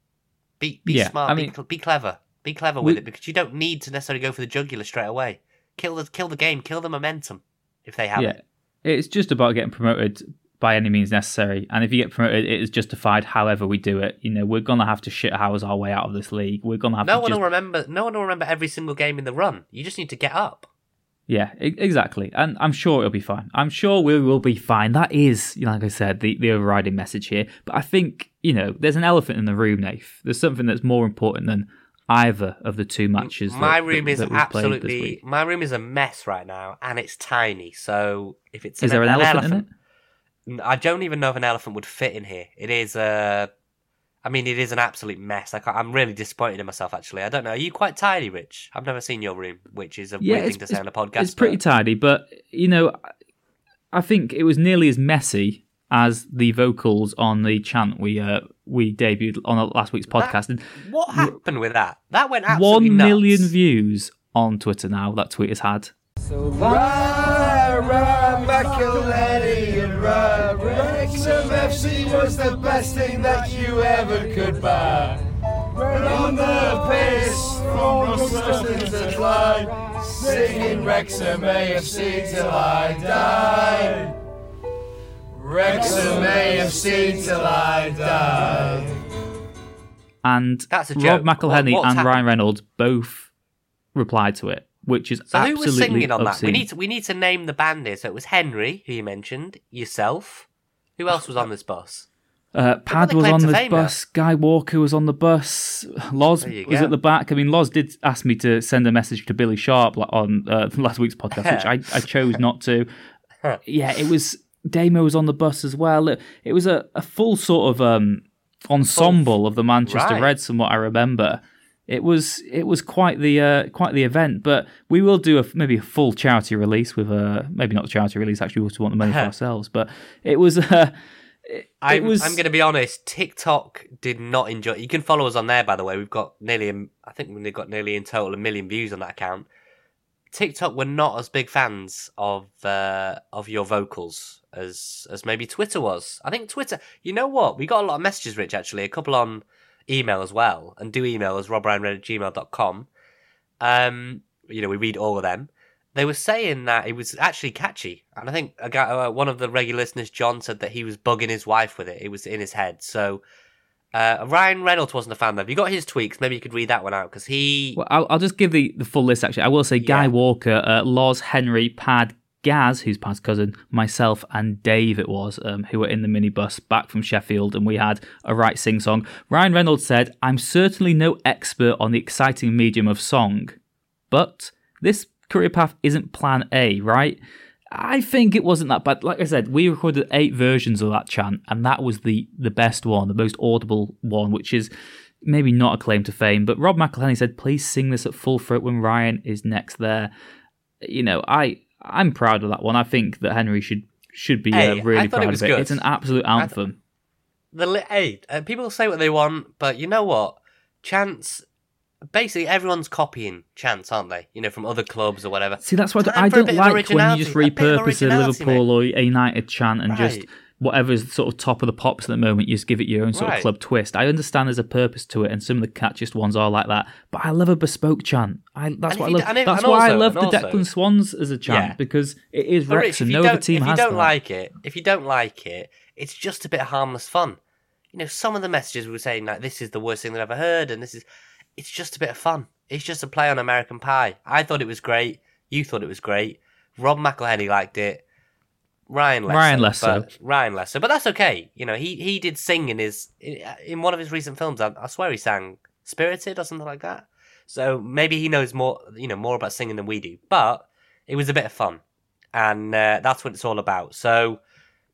Be, be Yeah, smart, I be, mean- cl- be clever. Be clever with We- it because you don't need to necessarily go for the jugular straight away. Kill the, kill the game, kill the momentum if they have yeah, it. it's just about getting promoted by any means necessary. And if you get promoted, it is justified. However, we do it. You know, we're gonna have to shit house our way out of this league. We're gonna have No to one just will remember. No one will remember every single game in the run. You just need to get up. Yeah, exactly. And I'm sure it'll be fine. I'm sure we will be fine. That is, like I said, the, the overriding message here. But I think, you know, there's an elephant in the room, Nath. There's something that's more important than either of the two matches. that- my that- room is that played this absolutely. My room is a mess right now, and it's tiny. So if it's Is there an elephant in it? I don't even know if an elephant would fit in here. It is a. I mean, it is an absolute mess. I am really disappointed in myself. Actually, I don't know. Are you quite tidy, Rich? I've never seen your room, which is a Yeah, weird thing to say on a podcast. it's pretty but- tidy, but, you know, I think it was nearly as messy as the vocals on the chant we uh, we debuted on last week's podcast. And What happened with that? That went absolutely one nuts. million views on Twitter now. That tweet has had. Rah, rah, McElhenney and rah, Wrexham FC was the best thing that you ever could buy. We're on the piss from Ruston to Clyde, singing Wrexham AFC till I die. Wrexham AFC till I die. And That's a Rob joke. McElhenney What- what's and happened? Ryan Reynolds both replied to it, which is So who was singing on that? We need to we need to name the band here. So it was Henry, who you mentioned, yourself. Who else was on this bus? Uh, Pad was on the bus. Guy Walker was on the bus. Loz was at the back. I mean, Loz did ask me to send a message to Billy Sharp on uh, <laughs> last week's podcast, which I, I chose not to. <laughs> Yeah, it was. Damo was on the bus as well. It, it was a, a full sort of um, ensemble of the Manchester Right. Reds, from what I remember. It was it was quite the uh, quite the event, but we will do a maybe a full charity release with a maybe not a charity release. Actually, we also want the money for <laughs> ourselves, but it was uh, it, I'm, was I'm going to be honest. TikTok did not enjoy. You can follow us on there, by the way. We've got nearly, a- I think we've got nearly in total a million views on that account. TikTok were not as big fans of uh, of your vocals as as maybe Twitter was. I think Twitter. You know what? We got a lot of messages, Rich. Actually, a couple on email as well, and do email us robryanred at gmail.com. Um, you know, we read all of them. They were saying that it was actually catchy, and I think a guy, uh, one of the regular listeners, John, said that he was bugging his wife with it. It was in his head. So uh, Ryan Reynolds wasn't a fan. Though. Have you got his tweaks? Maybe you could read that one out because he. Well, I'll, I'll just give the, the full list, actually. I will say Guy Walker, uh, Loz, Henry, Pad, Gaz, who's Pad's cousin, myself, and Dave, it was, um, who were in the minibus back from Sheffield, and we had a right sing song. Ryan Reynolds said, I'm certainly no expert on the exciting medium of song, but this career path isn't plan A, right? I think it wasn't that bad. Like I said, we recorded eight versions of that chant, and that was the the best one, the most audible one, which is maybe not a claim to fame. But Rob McElhenney said, "Please sing this at full throat when Ryan is next there." You know, I I'm proud of that one. I think that Henry should should be Hey, uh, really thought it proud of it. good. It's an absolute anthem. the li- hey, uh, people say what they want, but you know what? Chance. Basically, everyone's copying Chance, aren't they? You know, from other clubs or whatever. See, that's why I a don't like when you just a repurpose a originality, Liverpool mate. or a United chant and just Right. Whatever's sort of top of the pops at the moment, you just give it your own sort Right. of club twist. I understand there's a purpose to it, and some of the catchiest ones are like that. But I love a bespoke chant. I, that's And what I love. d- if- that's and why I love the also- Declan Swans as a chant Yeah. because it is But Rich, Wrexham. if you No other don't, team if you has don't that. like it, if you don't like it, it's just a bit of harmless fun. You know, some of the messages we were saying like, "This is the worst thing they've ever heard," and this is, it's just a bit of fun. It's just a play on American Pie. I thought it was great. You thought it was great. Rob McElhenney liked it. Ryan less Ryan so, less so. but- Ryan less so, but that's okay. You know, he he did sing in his in one of his recent films. I, I swear he sang "Spirited" or something like that. So maybe he knows more, you know, more about singing than we do. But it was a bit of fun, and uh, that's what it's all about. So,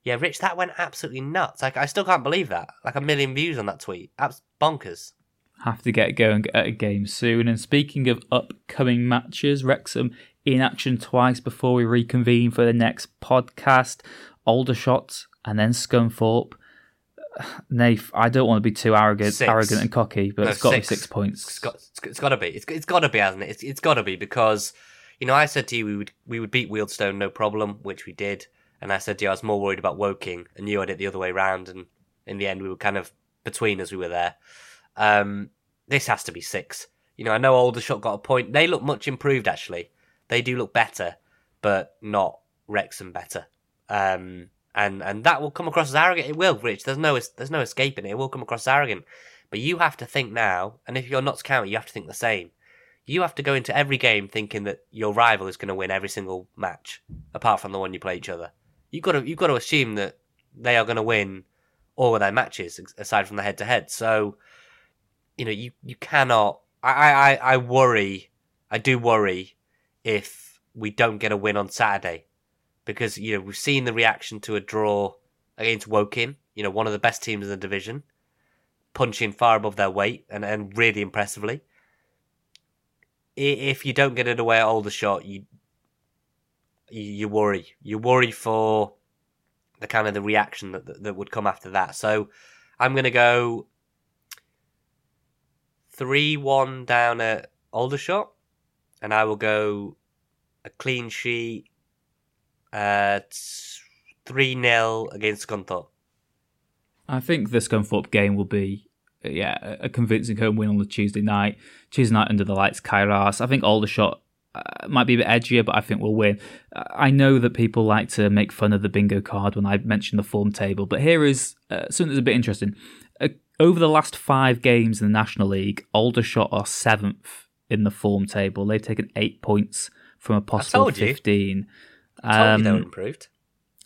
yeah, Rich, that went absolutely nuts. Like I still can't believe that. Like a million views on that tweet. That's bonkers. Have to get going at a game soon. And speaking of upcoming matches, Wrexham in action twice before we reconvene for the next podcast. Aldershot and then Scunthorpe. <sighs> Nath, I don't want to be too arrogant, Six. arrogant and cocky, but No, it's got to be six. six points. It's got, it's, it's got to be. It's, it's got to be, hasn't it? It's, it's got to be because, you know, I said to you we would we would beat Wealdstone no problem, which we did, and I said to you I was more worried about Woking, and you had it the other way round, and in the end we were kind of between as we were there. Um, this has to be six. You know, I know Aldershot got a point. They look much improved actually. They do look better, but not Wrexham better. Um, and and that will come across as arrogant. It will, Rich. There's no there's no escaping it. It will come across as arrogant. But you have to think now, and if you're Notts County, you have to think the same. You have to go into every game thinking that your rival is going to win every single match, apart from the one you play each other. You've got to you've got to assume that they are going to win all of their matches aside from the head to head. So, you know, you you cannot. I, I I worry. I do worry if we don't get a win on Saturday, because you know we've seen the reaction to a draw against Woking. You know, one of the best teams in the division, punching far above their weight and and really impressively. If you don't get it away at Aldershot, you you, worry. You worry for the kind of the reaction that that, that would come after that. So I'm going to go three one down at Aldershot, and I will go a clean sheet at three 0 against Scunthorpe. I think the Scunthorpe game will be, yeah, a convincing home win on the Tuesday night. Tuesday night under the lights, Kairos. I think Aldershot uh, might be a bit edgier, but I think we'll win. Uh, I know that people like to make fun of the bingo card when I mention the form table, but here is uh, something that's a bit interesting. Over the last five games in the National League, Aldershot are seventh in the form table. They've taken eight points from a possible you. 15. I you they were Um, improved.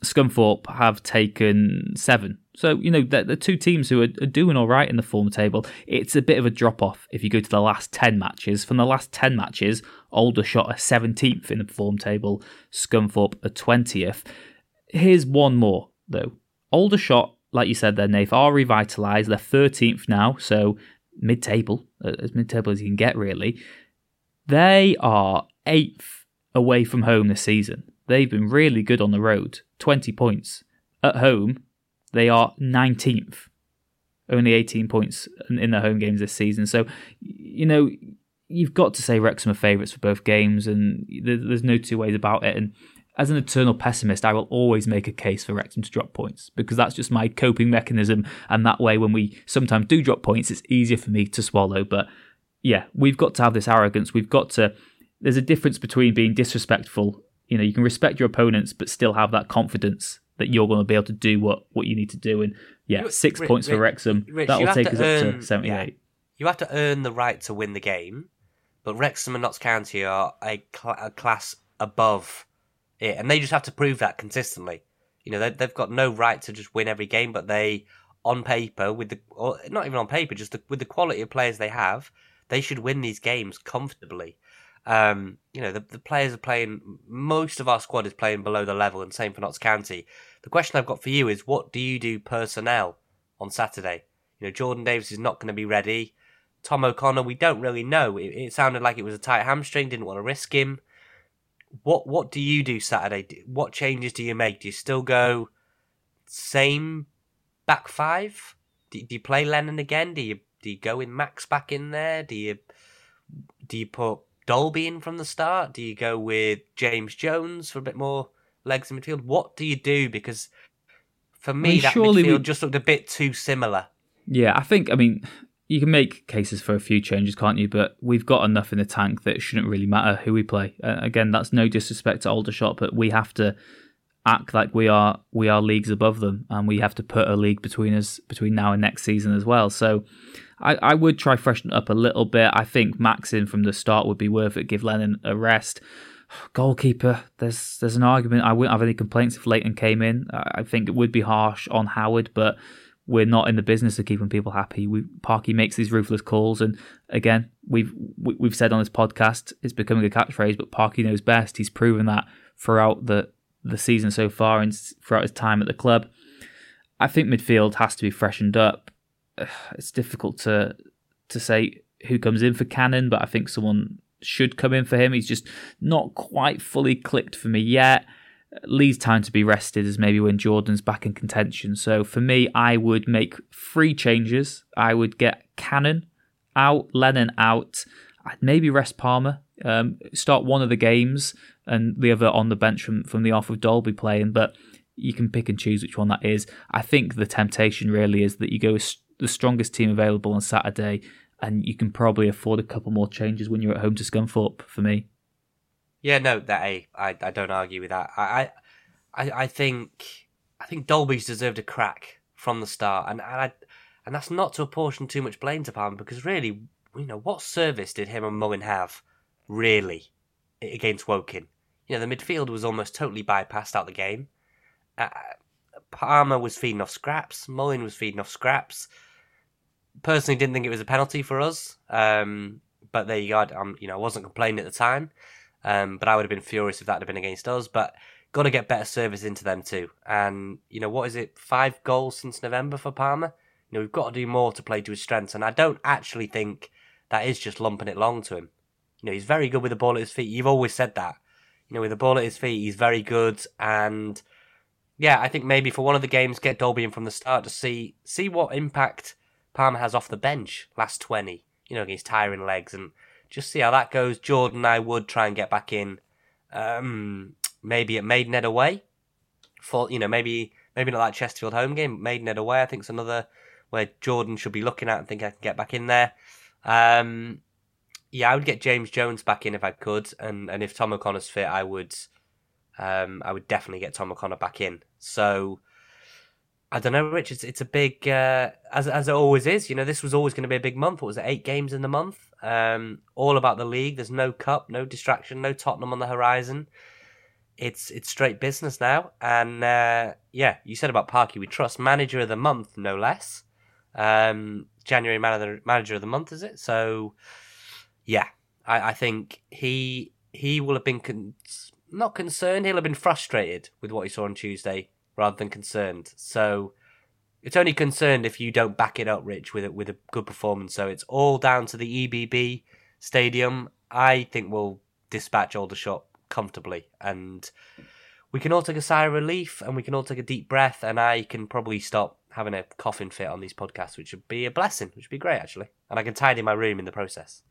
Scunthorpe have taken seven. So, you know, the, the two teams who are, are doing all right in the form table, it's a bit of a drop off if you go to the last 10 matches. From the last 10 matches, Aldershot are 17th in the form table, Scunthorpe are 20th. Here's one more, though. Aldershot, like you said there, Nath, are revitalised. They're 13th now, so mid table, uh, as mid table as you can get, really. They are eighth away from home this season. They've been really good on the road, 20 points. At home, they are 19th, only 18 points in in their home games this season. So, you know, you've got to say Wrexham are favourites for both games, and there's no two ways about it. And as an eternal pessimist, I will always make a case for Wrexham to drop points because that's just my coping mechanism. And that way, when we sometimes do drop points, it's easier for me to swallow. But yeah, we've got to have this arrogance. We've got to. There's a difference between being disrespectful. You know, you can respect your opponents, but still have that confidence that you're going to be able to do what, what you need to do. And yeah, You- six Rich- points for Wrexham. Rich, that will take us up to 78. yeah. You have to earn the right to win the game, but Wrexham and Notts County are a, cl- a class above it, and they just have to prove that consistently. You know, they, they've got no right to just win every game, but they, on paper, with the or not even on paper, just the, with the quality of players they have, they should win these games comfortably. Um, you know, the, the players are playing. Most of our squad is playing below the level, and same for Notts County. The question I've got for you is, what do you do personnel on Saturday? You know, Jordan Davies is not going to be ready. Tom O'Connor, we don't really know. It, it sounded like it was a tight hamstring. Didn't want to risk him. What What do you do Saturday? What changes do you make? Do you still go same back five? Do, do you play Lennon again? Do you Do you go with Max back in there? Do you Do you put Dalby in from the start? Do you go with James Jones for a bit more legs in midfield? What do you do? Because for me, mean, that midfield we- just looked a bit too similar. Yeah, I think, I mean, you can make cases for a few changes, can't you? But we've got enough in the tank that it shouldn't really matter who we play. Uh, again, that's no disrespect to Aldershot, but we have to act like we are we are leagues above them, and we have to put a league between us between now and next season as well. So, I, I would try freshen up a little bit. I think Max in from the start would be worth it. Give Lennon a rest. <sighs> Goalkeeper, there's there's an argument. I wouldn't have any complaints if Lainton came in. I I think it would be harsh on Howard, but we're not in the business of keeping people happy. We Parky makes these ruthless calls, and again, we've we- we've said on this podcast, it's becoming a catchphrase. But Parky knows best. He's proven that throughout the the season so far and throughout his time at the club. I think midfield has to be freshened up. <sighs> It's difficult to to say who comes in for Cannon, but I think someone should come in for him. He's just not quite fully clicked for me yet. Lee's time to be rested is maybe when Jordan's back in contention. So for me, I would make three changes. I would get Cannon out, Lennon out. I'd maybe rest Palmer, um, start one of the games, and the other on the bench from, from the off with Dalby playing. But you can pick and choose which one that is. I think the temptation really is that you go with the strongest team available on Saturday, and you can probably afford a couple more changes when you're at home to Scunthorpe. For me, Yeah, no, that I, I, I don't argue with that. I, I, I- think, I think Dalby's deserved a crack from the start, and and, I, and that's not to apportion too much blame to Palmer because really, you know, what service did him and Mullin have, really, against Woking? You know, the midfield was almost totally bypassed out the game. Uh, Palmer was feeding off scraps. Mullin was feeding off scraps. Personally, didn't think it was a penalty for us. Um, but there you go. Um, you know, I wasn't complaining at the time. Um, but I would have been furious if that had been against us. But got to get better service into them too. And you know, what is it? Five goals since November for Palmer. You know, we've got to do more to play to his strengths. And I don't actually think that is just lumping it long to him. You know, he's very good with the ball at his feet. You've always said that. You know, with the ball at his feet, he's very good. And yeah, I think maybe for one of the games, get Dalby in from the start to see see what impact Palmer has off the bench last twenty. You know, against tiring legs, and just see how that goes. Jordan, I would try and get back in, um, maybe at Maidenhead away. For you know, maybe maybe not that Chesterfield home game, Maidenhead away. I think it's another where Jordan should be looking at and think I can get back in there. Um, yeah, I would get James Jones back in if I could, and and if Tom O'Connor's fit, I would um, I would definitely get Tom O'Connor back in. So I don't know, Rich. It's, it's a big uh, as as it always is. You know, this was always going to be a big month. What was it? Eight games in the month. Um, all about the league. There's no cup, no distraction, no Tottenham on the horizon. It's it's straight business now. And uh, yeah, you said about Parky, we trust manager of the month, no less. Um, January manager manager of the month, is it? So yeah, I, I think he he will have been. Con- not concerned. He'll have been frustrated with what he saw on Tuesday rather than concerned. So it's only concerned if you don't back it up, Rich, with a, with a good performance. So it's all down to the EBB stadium. I think we'll dispatch Aldershot comfortably, and we can all take a sigh of relief, and we can all take a deep breath, and I can probably stop having a coughing fit on these podcasts, which would be a blessing, which would be great actually, and I can tidy my room in the process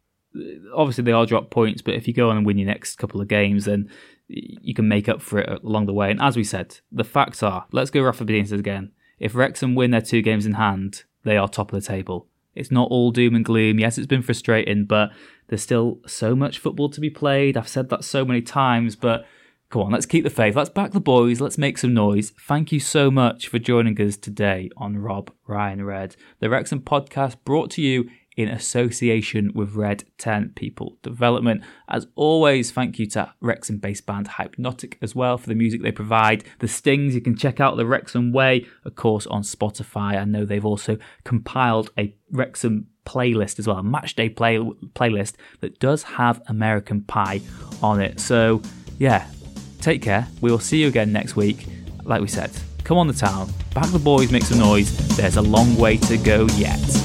obviously they are drop points, but if you go on and win your next couple of games, then you can make up for it along the way. And as we said, the facts are let's go Rafa Benitez again. If Wrexham win their two games in hand, they are top of the table. It's not all doom and gloom. Yes, it's been frustrating, but there's still so much football to be played. I've said that so many times, but come on, let's keep the faith. Let's back the boys. Let's make some noise. Thank you so much for joining us today on Rob Ryan Red, the Wrexham podcast brought to you in association with Red 10 People Development. As always, thank you to Wrexham based band Hypenotic as well for the music they provide. The Stings, you can check out the Wrexham Way, of course, on Spotify. I know they've also compiled a Wrexham playlist as well, a matchday play, playlist that does have American Pie on it. So, yeah, take care. We will see you again next week. Like we said, come on the town, back the boys, make some noise. There's a long way to go yet.